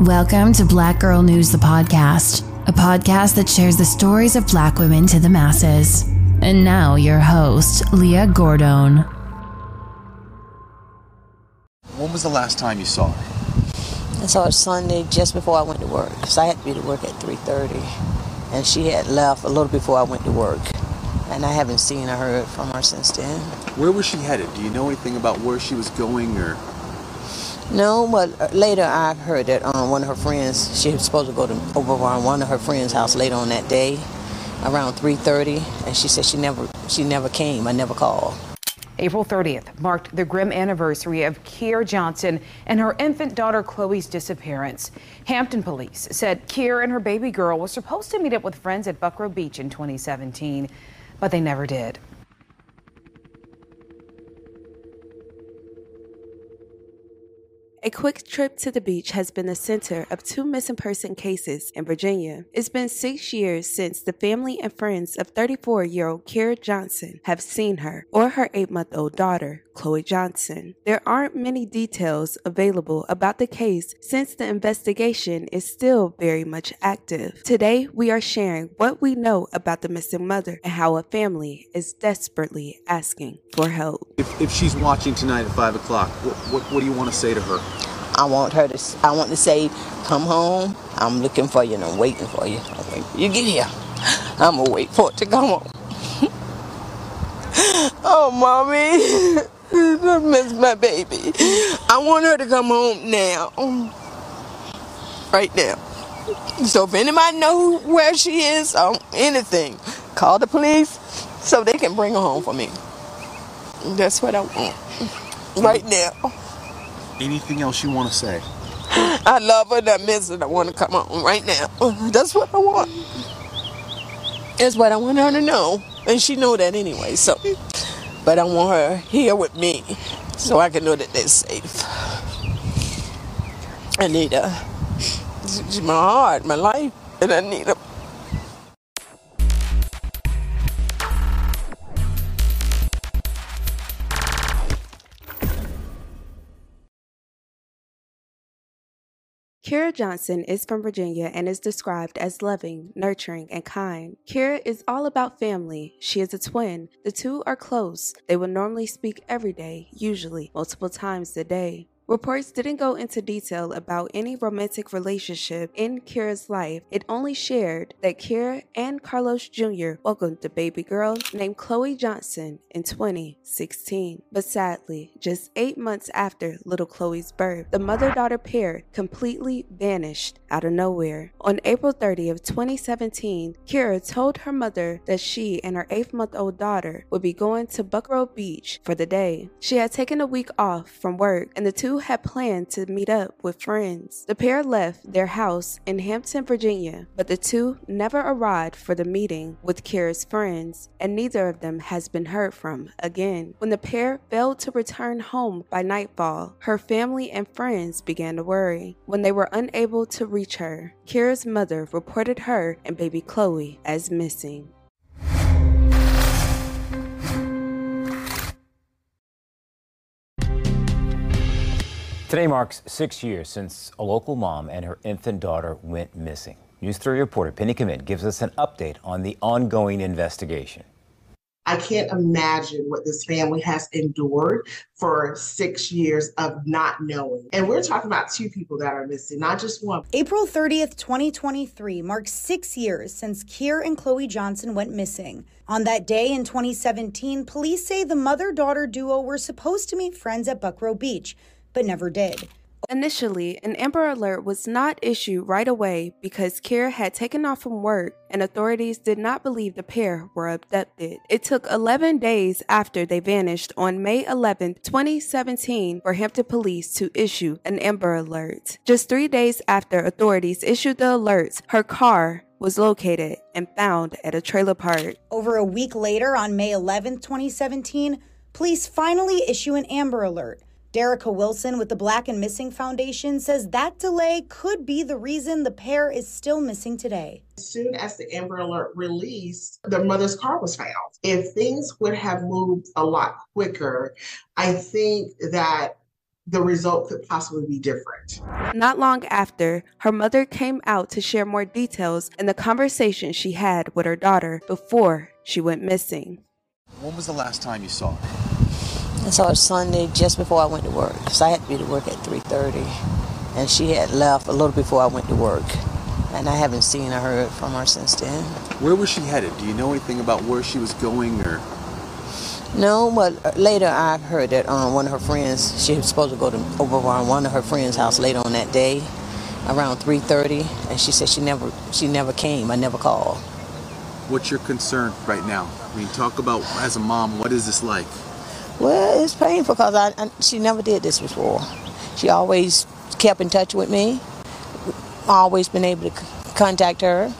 Welcome to Black Girl News, the podcast, a podcast that shares the stories of black women to the masses. And now, your host, Leah Gordon. When was the last time you saw her? I saw her Sunday just before I went to work, because I had to be to work at 3.30. And she had left a little before I went to work. And I haven't seen or heard from her since then. Where was she headed? Do you know anything about where she was going or? No, but later I heard that um, one of her friends, she was supposed to go to over on one of her friends' house later on that day, around 3:30, and she said she never she never came. I never called. April 30th marked the grim anniversary of Keir Johnson and her infant daughter Chloe's disappearance. Hampton police said Keir and her baby girl were supposed to meet up with friends at Buckroe Beach in 2017, but they never did. A quick trip to the beach has been the center of two missing person cases in Virginia. It's been six years since the family and friends of 34 year old Kira Johnson have seen her or her eight month old daughter, Chloe Johnson. There aren't many details available about the case since the investigation is still very much active. Today, we are sharing what we know about the missing mother and how a family is desperately asking for help. If, if she's watching tonight at 5 o'clock, what, what, what do you want to say to her? I want her to. I want to say, "Come home. I'm looking for you and I'm waiting for you. You get here. I'm gonna wait for it to come home." oh, mommy, I miss my baby. I want her to come home now, right now. So if anybody know where she is or anything, call the police so they can bring her home for me. That's what I want right now. Anything else you want to say? I love her that means that. I want to come home right now. That's what I want. That's what I want her to know. And she know that anyway, so. But I want her here with me so I can know that they're safe. I need her. She's my heart, my life, and I need her. Kira Johnson is from Virginia and is described as loving, nurturing, and kind. Kira is all about family. She is a twin. The two are close. They would normally speak every day, usually multiple times a day. Reports didn't go into detail about any romantic relationship in Kira's life. It only shared that Kira and Carlos Jr. welcomed a baby girl named Chloe Johnson in 2016. But sadly, just eight months after little Chloe's birth, the mother-daughter pair completely vanished out of nowhere. On April 30 of 2017, Kira told her mother that she and her eight-month-old daughter would be going to Buckroe Beach for the day. She had taken a week off from work and the two had planned to meet up with friends. The pair left their house in Hampton, Virginia, but the two never arrived for the meeting with Kira's friends, and neither of them has been heard from again. When the pair failed to return home by nightfall, her family and friends began to worry. When they were unable to reach her, Kira's mother reported her and baby Chloe as missing. Today marks six years since a local mom and her infant daughter went missing. News 3 reporter Penny Kmitt gives us an update on the ongoing investigation. I can't imagine what this family has endured for six years of not knowing. And we're talking about two people that are missing, not just one. April 30th, 2023 marks six years since Keir and Chloe Johnson went missing. On that day in 2017, police say the mother daughter duo were supposed to meet friends at Buckroe Beach but never did. Initially, an Amber Alert was not issued right away because Kira had taken off from work and authorities did not believe the pair were abducted. It took 11 days after they vanished on May 11, 2017, for Hampton police to issue an Amber Alert. Just three days after authorities issued the alerts, her car was located and found at a trailer park. Over a week later, on May 11, 2017, police finally issue an Amber Alert. Derrica Wilson with the Black and Missing Foundation says that delay could be the reason the pair is still missing today. As soon as the Amber Alert released, the mother's car was found. If things would have moved a lot quicker, I think that the result could possibly be different. Not long after, her mother came out to share more details in the conversation she had with her daughter before she went missing. When was the last time you saw her? I saw her Sunday just before I went to work. because I had to be to work at 3.30. And she had left a little before I went to work. And I haven't seen or heard from her since then. Where was she headed? Do you know anything about where she was going or? No, but later I heard that um, one of her friends, she was supposed to go to over on one of her friends' house later on that day, around 3:30, and she said she never she never came. I never called. What's your concern right now? I mean, talk about as a mom, what is this like? Well, it's painful because I, I she never did this before. She always kept in touch with me. Always been able to contact her.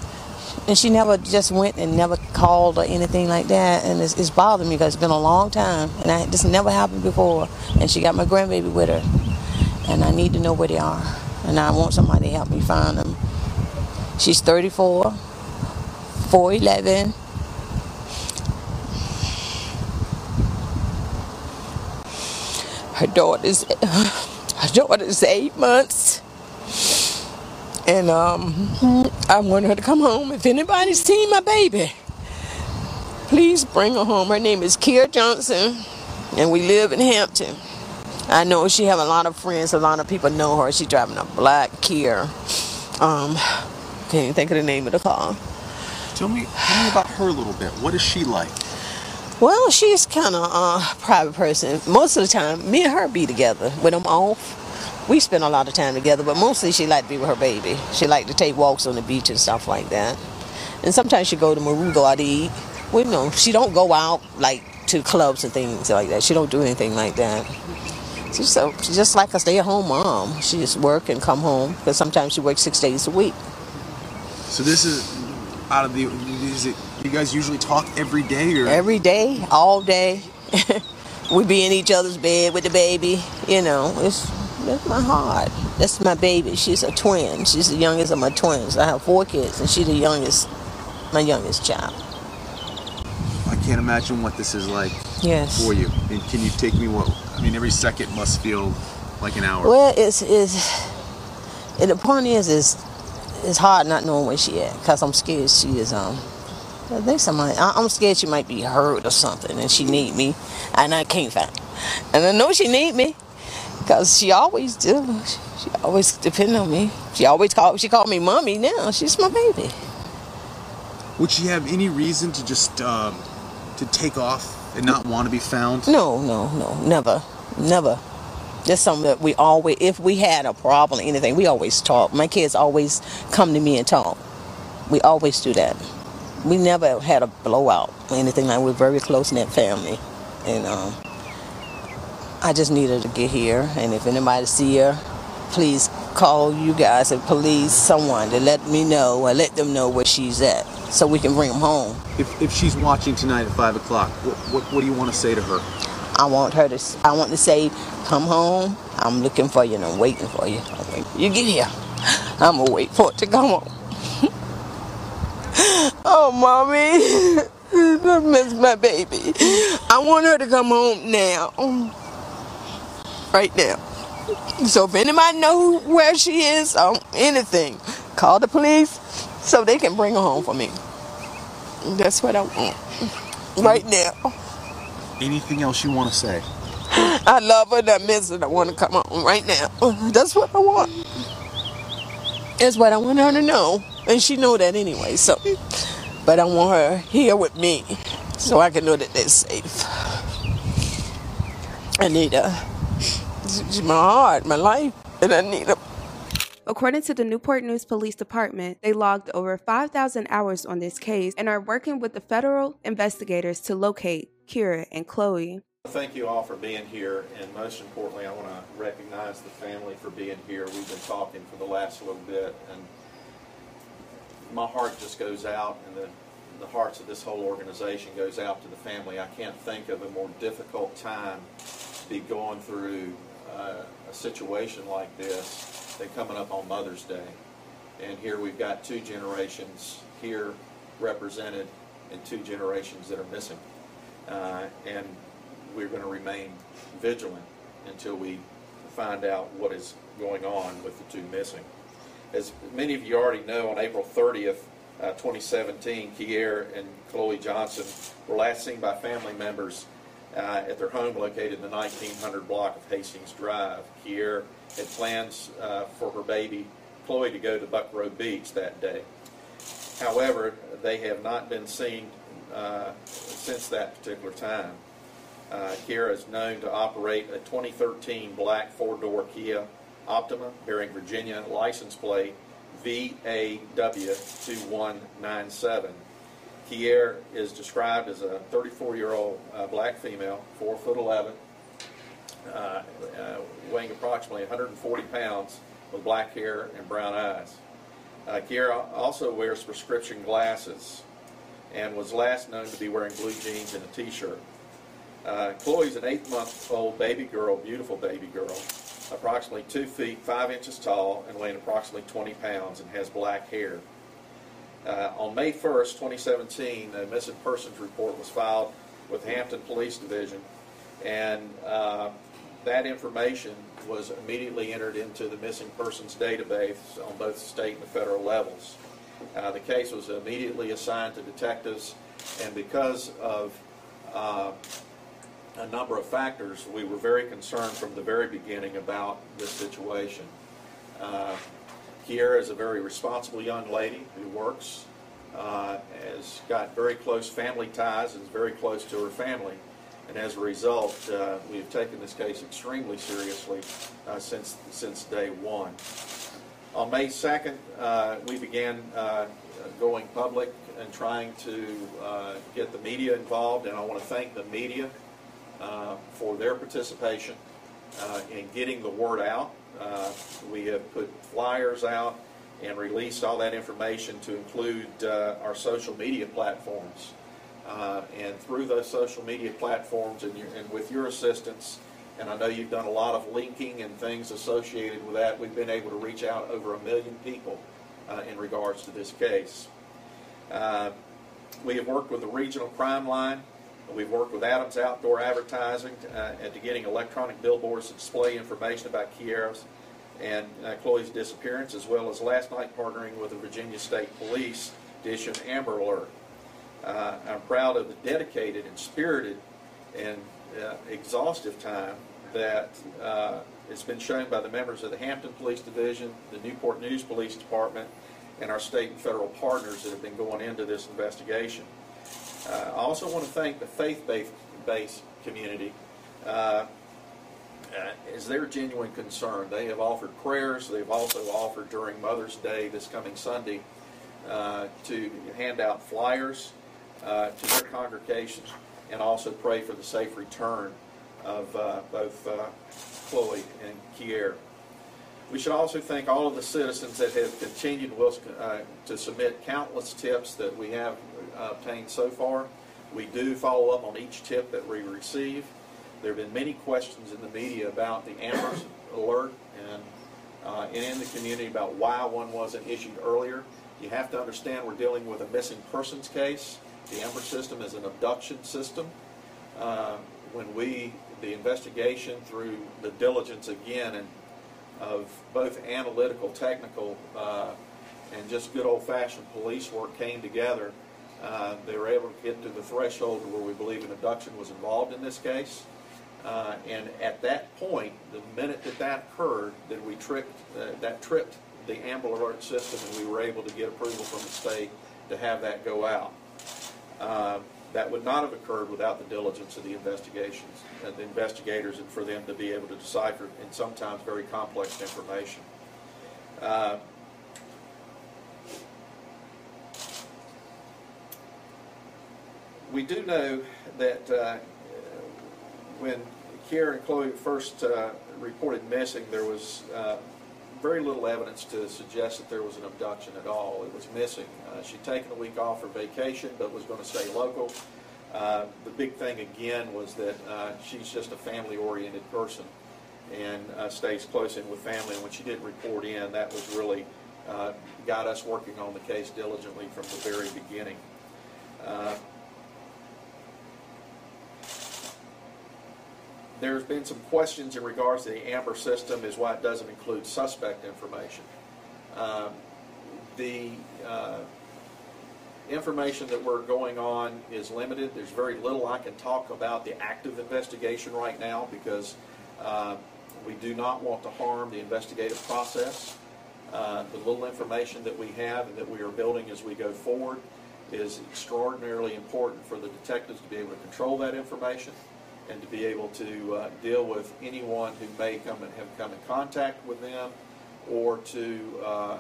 And she never just went and never called or anything like that. And it's, it's bothered me because it's been a long time. And I, this never happened before. And she got my grandbaby with her. And I need to know where they are. And I want somebody to help me find them. She's 34, 4'11. Her daughter's, her daughter's eight months. And um, I want her to come home. If anybody's seen my baby, please bring her home. Her name is Keir Johnson, and we live in Hampton. I know she have a lot of friends. A lot of people know her. She's driving a black Kia. Um, can't think of the name of the car. Tell me, tell me about her a little bit. What is she like? Well, she's kind of a private person. Most of the time, me and her be together. When I'm off, we spend a lot of time together. But mostly, she like to be with her baby. She like to take walks on the beach and stuff like that. And sometimes she go to Maru, go out to eat. Well, no, she don't go out like to clubs and things like that. She don't do anything like that. She's so she's just like a stay-at-home mom. She just work and come home because sometimes she works six days a week. So this is out of the. Is it? You guys usually talk every day or? Every day, all day. we be in each other's bed with the baby. You know, it's that's my heart. That's my baby. She's a twin. She's the youngest of my twins. I have four kids, and she's the youngest, my youngest child. I can't imagine what this is like Yes. for you. And can you take me what? I mean, every second must feel like an hour. Well, it's it's. And the point is, is it's hard not knowing where she at, cause I'm scared she is um. I think somebody. I- I'm scared she might be hurt or something, and she need me, and I can't find. Her. And I know she need me, cause she always do. She, she always depend on me. She always call. She called me mommy. Now she's my baby. Would she have any reason to just um, to take off and not want to be found? No, no, no, never, never. That's something that we always, if we had a problem or anything, we always talk. My kids always come to me and talk. We always do that. We never had a blowout or anything like. We're very close knit family, and um, I just needed to get here. And if anybody see her, please call you guys and police someone to let me know or let them know where she's at, so we can bring them home. If, if she's watching tonight at five o'clock, what, what what do you want to say to her? I want her to. I want to say, "Come home. I'm looking for you and I'm waiting for you. I'm waiting. You get here. I'm gonna wait for it to come home." Oh, mommy, I miss my baby. I want her to come home now, right now. So if anybody know where she is or anything, call the police so they can bring her home for me. That's what I want right now. Anything else you want to say? I love her and I miss her. I want to come home right now. That's what I want. That's what I want her to know, and she know that anyway. So, but I want her here with me, so I can know that they're safe. I need her. She's my heart, my life, and I need her. According to the Newport News Police Department, they logged over 5,000 hours on this case and are working with the federal investigators to locate Kira and Chloe. Thank you all for being here, and most importantly, I want to recognize the family for being here. We've been talking for the last little bit, and my heart just goes out, and the, the hearts of this whole organization goes out to the family. I can't think of a more difficult time to be going through uh, a situation like this than coming up on Mother's Day. And here we've got two generations here represented and two generations that are missing. Uh, and we're going to remain vigilant until we find out what is going on with the two missing. As many of you already know, on April 30th, uh, 2017, Keir and Chloe Johnson were last seen by family members uh, at their home located in the 1900 block of Hastings Drive. Keir had plans uh, for her baby Chloe to go to Buckroe Beach that day. However, they have not been seen uh, since that particular time. Uh, Keir is known to operate a 2013 black four-door Kia Optima bearing Virginia license plate VAW2197. Keir is described as a 34-year-old uh, black female, 4 foot 11, uh, uh, weighing approximately 140 pounds, with black hair and brown eyes. Uh, also wears prescription glasses and was last known to be wearing blue jeans and a t-shirt. Uh, Chloe's an eight-month-old baby girl, beautiful baby girl, approximately two feet five inches tall and weighing approximately 20 pounds and has black hair. Uh, on May 1st, 2017, a missing persons report was filed with Hampton Police Division, and uh, that information was immediately entered into the missing persons database on both the state and the federal levels. Uh, the case was immediately assigned to detectives, and because of uh, a number of factors, we were very concerned from the very beginning about this situation. Uh, Kiera is a very responsible young lady who works, uh, has got very close family ties, and is very close to her family. And as a result, uh, we have taken this case extremely seriously uh, since, since day one. On May 2nd, uh, we began uh, going public and trying to uh, get the media involved, and I want to thank the media uh, for their participation uh, in getting the word out. Uh, we have put flyers out and released all that information to include uh, our social media platforms. Uh, and through those social media platforms and, your, and with your assistance, and I know you've done a lot of linking and things associated with that, we've been able to reach out over a million people uh, in regards to this case. We have worked with the Regional Crime Line. We've worked with Adams Outdoor Advertising uh, to getting electronic billboards to display information about Kiera's and uh, Chloe's disappearance, as well as last night partnering with the Virginia State Police to issue an Amber Alert. Uh, I'm proud of the dedicated and spirited and uh, exhaustive time that uh, it's been shown by the members of the Hampton Police Division, the Newport News Police Department, and our state and federal partners that have been going into this investigation. Uh, I also want to thank the faith-based community uh, uh, is their genuine concern. They have offered prayers. They've also offered during Mother's Day this coming Sunday uh, to hand out flyers uh, to their congregations and also pray for the safe return of uh, both uh, Chloe and Keir. We should also thank all of the citizens that have continued uh, to submit countless tips that we have obtained so far. We do follow up on each tip that we receive. There have been many questions in the media about the Amber Alert and, uh, and in the community about why one wasn't issued earlier. You have to understand we're dealing with a missing persons case. The Amber system is an abduction system. Uh, when we, the investigation through the diligence again and of both analytical, technical, uh, and just good old-fashioned police work came together, uh, they were able to get to the threshold where we believe an abduction was involved in this case. Uh, and at that point, the minute that that occurred, that we tripped, uh, that tripped the Amber Alert system, and we were able to get approval from the state to have that go out. That would not have occurred without the diligence of the investigations, uh, the investigators, and for them to be able to decipher and sometimes very complex information. Uh, we do know that uh, when Kiera and Chloe first uh, reported missing, there was uh, very little evidence to suggest that there was an abduction at all. It was missing. Uh, she'd taken a week off for vacation, but was going to stay local. Uh, the big thing again was that uh, she's just a family-oriented person and uh, stays close in with family. And when she didn't report in, that was really uh, got us working on the case diligently from the very beginning. There's been some questions in regards to the AMBER system is why it doesn't include suspect information. Um, the uh, information that we're going on is limited. There's very little I can talk about the active investigation right now because uh, we do not want to harm the investigative process. Uh, the little information that we have and that we are building as we go forward is extraordinarily important for the detectives to be able to control that information and to be able to uh, deal with anyone who may come and have come in contact with them or to, uh,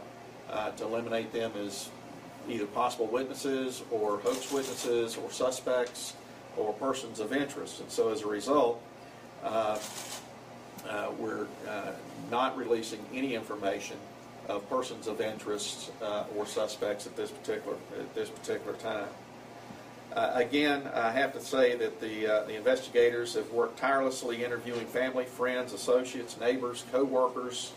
uh, to eliminate them as either possible witnesses or hoax witnesses or suspects or persons of interest. And so as a result, uh, uh, we're uh, not releasing any information of persons of interest uh, or suspects at this particular at this particular time. Uh, again, I have to say that the uh, the investigators have worked tirelessly interviewing family, friends, associates, neighbors, co-workers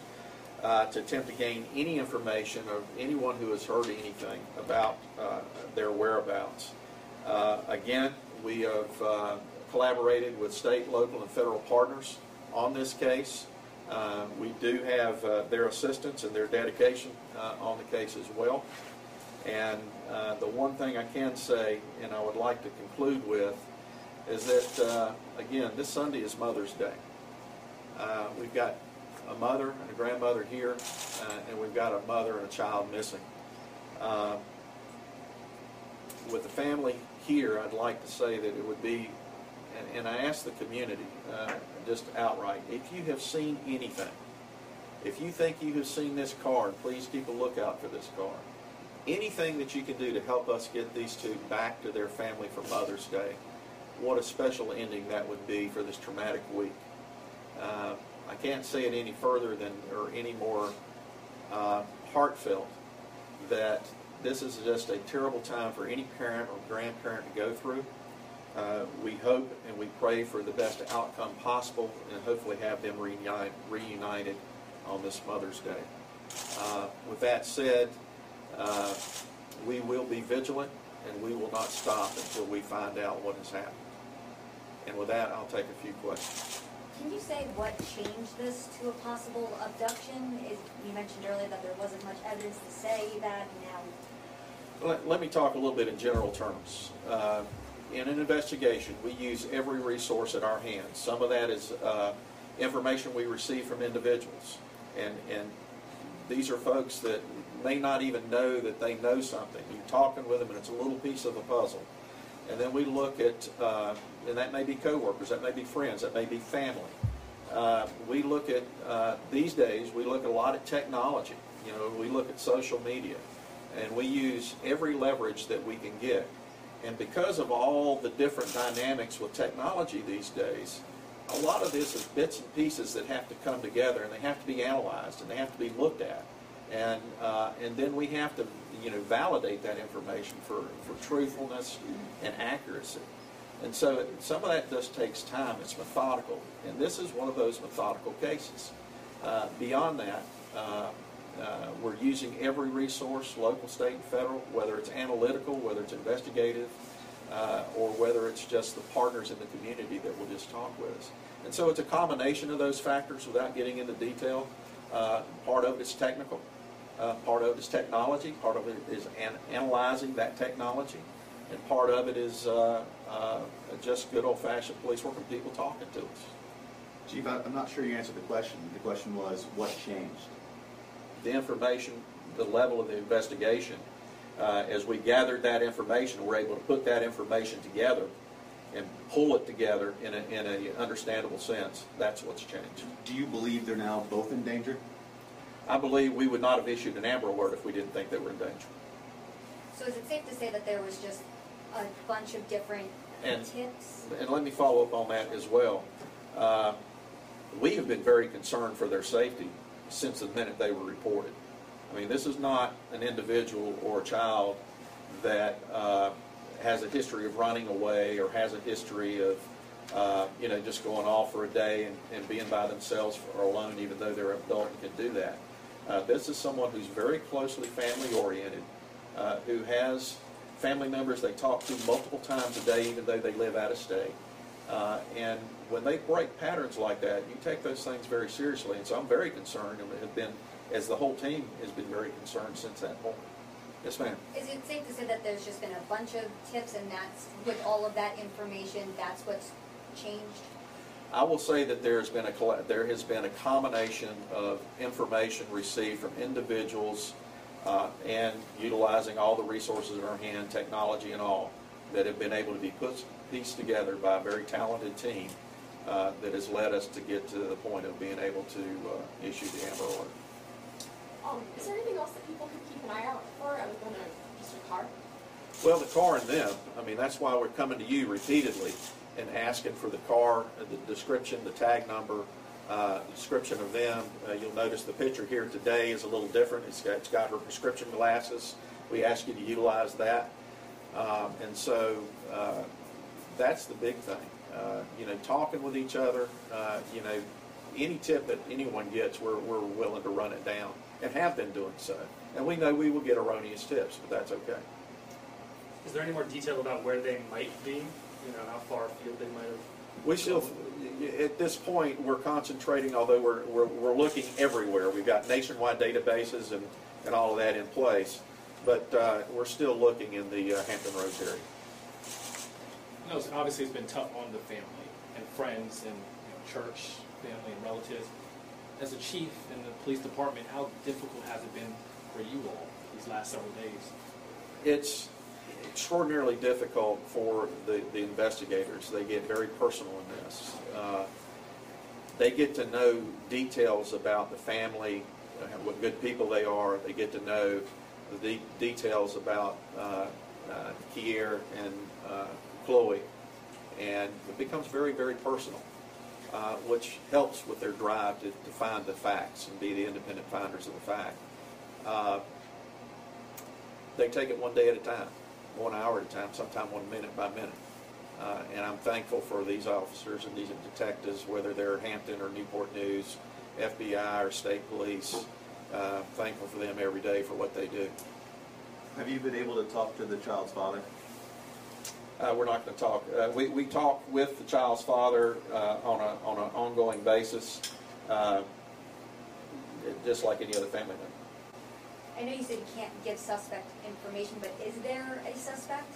uh, to attempt to gain any information of anyone who has heard anything about uh, their whereabouts. Uh, again, we have collaborated with state, local, and federal partners on this case. Uh, we do have uh, their assistance and their dedication uh, on the case as well. And uh, the one thing I can say, and I would like to conclude with, is that, uh, again, this Sunday is Mother's Day. Uh, we've got a mother and a grandmother here, and we've got a mother and a child missing. with the family here, I'd like to say that it would be and, and I ask the community uh, just outright, if you have seen anything, if you think you have seen this card, please keep a lookout for this card. Anything that you can do to help us get these two back to their family for Mother's Day, what a special ending that would be for this traumatic week. Can't say it any further than, or any more uh, heartfelt, that this is just a terrible time for any parent or grandparent to go through. Uh, we hope and we pray for the best outcome possible and hopefully have them reunite, reunited on this Mother's Day. Uh, with that said, uh, we will be vigilant and we will not stop until we find out what has happened. And with that, I'll take a few questions. Can you say what changed this to a possible abduction? You mentioned earlier that there wasn't much evidence to say that. Now, let, let me talk a little bit in general terms. Uh, in an investigation, we use every resource at our hands. Some of that is uh, information we receive from individuals. And, and these are folks that may not even know that they know something. You're talking with them and it's a little piece of a puzzle. And then we look at, uh, and that may be coworkers, that may be friends, that may be family. Uh, we look at, uh, these days, we look at a lot of technology. You know, we look at social media. And we use every leverage that we can get and because of all the different dynamics with technology these days, a lot of this is bits and pieces that have to come together and they have to be analyzed and they have to be looked at. And, uh, and then we have to you know, validate that information for, for truthfulness and accuracy. And so some of that just takes time. It's methodical. And this is one of those methodical cases. Uh, beyond that, uh, uh, we're using every resource, local, state, and federal, whether it's analytical, whether it's investigative, uh, or whether it's just the partners in the community that will just talk with us. And so it's a combination of those factors without getting into detail. Uh, part of it is technical, uh, part of it is technology, part of it is an analyzing that technology, and part of it is uh, uh, just good old-fashioned police work and people talking to us. Chief, I'm not sure you answered the question. The question was, what changed? the information, the level of the investigation. Uh, as we gathered that information, we're able to put that information together and pull it together in a, in a understandable sense. That's what's changed. Do you believe they're now both in danger? I believe we would not have issued an Amber Alert if we didn't think they were in danger. So is it safe to say that there was just a bunch of different and, tips? And let me follow up on that as well. Uh, we have been very concerned for their safety since the minute they were reported. I mean, this is not an individual or a child that uh, has a history of running away or has a history of, uh, you know, just going off for a day and, and being by themselves or alone, even though they're an adult and can do that. Uh, this is someone who's very closely family oriented, uh, who has family members they talk to multiple times a day, even though they live out of state. Uh, and when they break patterns like that, you take those things very seriously. And so I'm very concerned, and have been, as the whole team has been very concerned since that point. Yes, ma'am. Is it safe to say that there's just been a bunch of tips and that's, with all of that information, that's what's changed? I will say that there's been a, there has been a combination of information received from individuals uh, and utilizing all the resources in our hand, technology and all, that have been able to be put, pieced together by a very talented team uh, that has led us to get to the point of being able to uh, issue the Amber Alert. Um, is there anything else that people can keep an eye out for other than just a car? Well, the car and them, I mean, that's why we're coming to you repeatedly and asking for the car, the description, the tag number, uh, description of them. Uh, you'll notice the picture here today is a little different. It's got, it's got her prescription glasses. We ask you to utilize that. Um, and so uh, that's the big thing. Uh, you know, talking with each other, uh, you know, any tip that anyone gets, we're, we're willing to run it down and have been doing so. And we know we will get erroneous tips, but that's okay. Is there any more detail about where they might be? You know, how far afield they might have? We still, at this point, we're concentrating, although we're, we're, we're looking everywhere. We've got nationwide databases and, and all of that in place, but uh, we're still looking in the uh, Hampton Roads area. No, it's- obviously it's been tough on the family and friends and you know, church, family and relatives. As a chief in the police department, how difficult has it been for you all these last several days? It's extraordinarily difficult for the, the investigators. They get very personal in this. Uh, they get to know details about the family, uh, what good people they are. They get to know the de- details about uh, uh, Keir and uh, Chloe, and it becomes very, very personal, uh, which helps with their drive to, to find the facts and be the independent finders of the fact. Uh, they take it one day at a time, one hour at a time, sometimes one minute by minute. Uh, and I'm thankful for these officers and these detectives, whether they're Hampton or Newport News, FBI or state police. Uh, thankful for them every day for what they do. Have you been able to talk to the child's father? Uh, we're not going to talk. Uh, we, we talk with the child's father uh, on a on an ongoing basis, uh, just like any other family member. I know you said you can't give suspect information, but is there a suspect?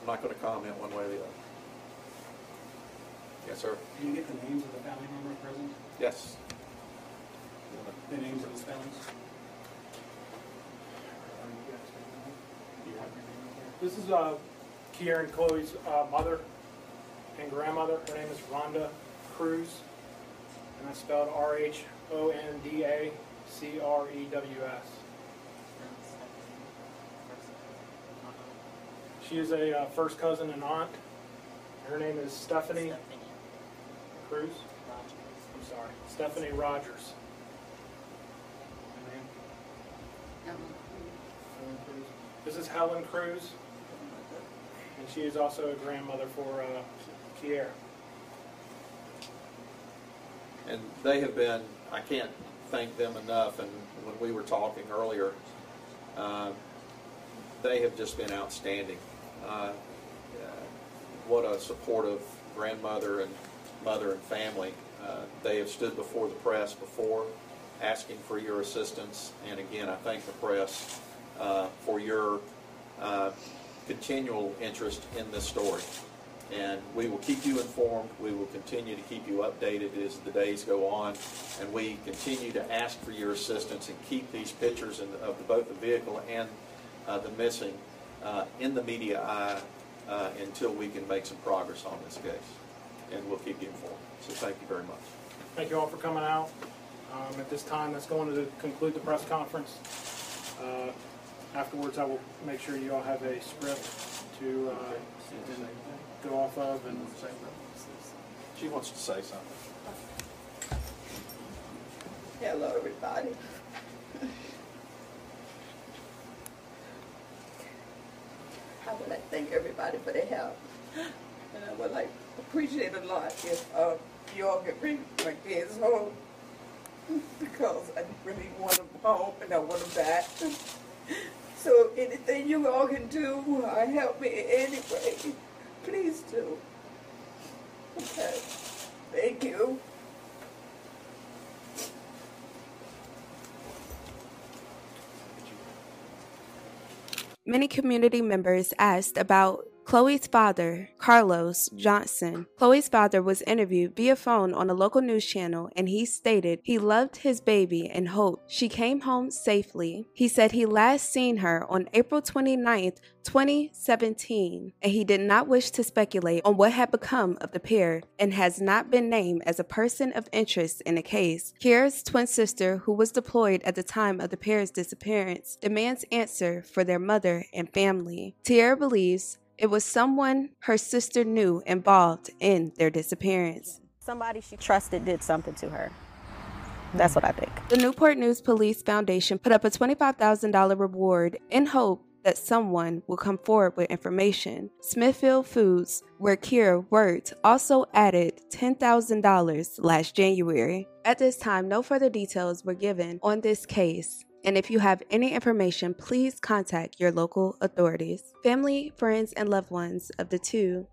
I'm not going to comment one way or the other. Yes, sir. Can you get the names of the family member present? Yes. The names of the spellings? This is uh, Kiera and Chloe's uh, mother and grandmother. Her name is Rhonda Crews, and that's spelled R H O N D A C R E W S. She is a uh, first cousin and aunt. Her name is Stephanie Cruz. I'm sorry, Stephanie Rogers. Helen Crews. This is Helen Crews, and she is also a grandmother for uh, Kiera. And they have been, I can't thank them enough, and when we were talking earlier, uh, they have just been outstanding. Uh, what a supportive grandmother and mother and family. Uh, they have stood before the press before, asking for your assistance, and again, I thank the press uh, for your uh, continual interest in this story. And we will keep you informed. We will continue to keep you updated as the days go on. And we continue to ask for your assistance and keep these pictures of both the vehicle and uh, the missing uh, in the media eye uh, until we can make some progress on this case. And we'll keep you informed. So thank you very much. Thank you all for coming out. Um, at this time, that's going to conclude the press conference. Uh, afterwards, I will make sure you all have a script to uh, and go off of and She wants to say something. Hello, everybody. I would like to thank everybody for their help. And I would like appreciate a lot if uh, you all could bring my kids home because I really want them home and I want them back. So anything you all can do, uh, help me in any way, please do. Okay. Thank you. Many community members asked about Chloe's father, Carlos Johnson. Chloe's father was interviewed via phone on a local news channel and he stated he loved his baby and hoped she came home safely. He said he last seen her on April 29th, 2017, and he did not wish to speculate on what had become of the pair and has not been named as a person of interest in the case. Kiera's twin sister, who was deployed at the time of the pair's disappearance, demands answer for their mother and family. Tiara believes it was someone her sister knew involved in their disappearance. Somebody she trusted did something to her. That's what I think. The Newport News Police Foundation put up a $25,000 reward in hope that someone will come forward with information. Smithfield Foods, where Kira worked, also added $10,000 last January. At this time, no further details were given on this case. And if you have any information, please contact your local authorities. Family, friends, and loved ones of the two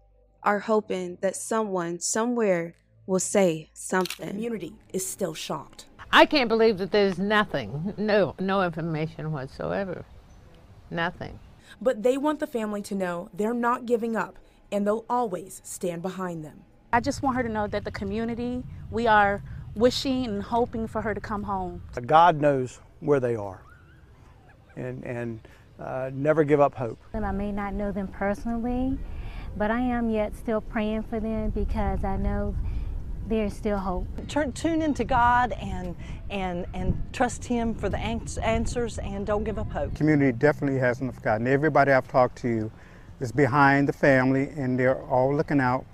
are hoping that someone somewhere will say something. Community is still shocked. I can't believe that there's nothing, no, no information whatsoever. Nothing. But they want the family to know they're not giving up and they'll always stand behind them. I just want her to know that the community, we are wishing and hoping for her to come home. God knows where they are and, and uh, never give up hope. And I may not know them personally, but I am yet still praying for them because I know there's still hope. Turn, tune into God and, and, and trust Him for the answers and don't give up hope. Community definitely hasn't forgotten. Everybody I've talked to is behind the family and they're all looking out,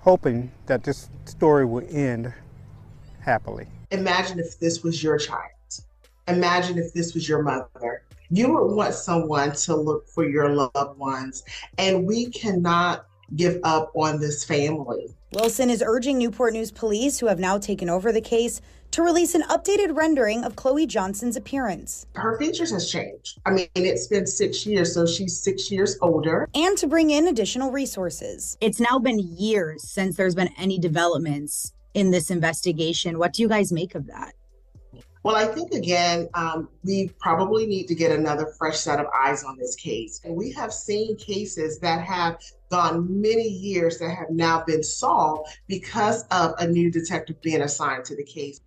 hoping that this story will end happily. Imagine if this was your child. Imagine if this was your mother. You would want someone to look for your loved ones, and we cannot give up on this family. Wilson is urging Newport News police, who have now taken over the case, to release an updated rendering of Chloe Johnson's appearance. Her features has changed. I mean, it's been six years, so she's six years older. And to bring in additional resources. It's now been years since there's been any developments in this investigation. What do you guys make of that? Well, I think again, um, we probably need to get another fresh set of eyes on this case. And we have seen cases that have gone many years that have now been solved because of a new detective being assigned to the case.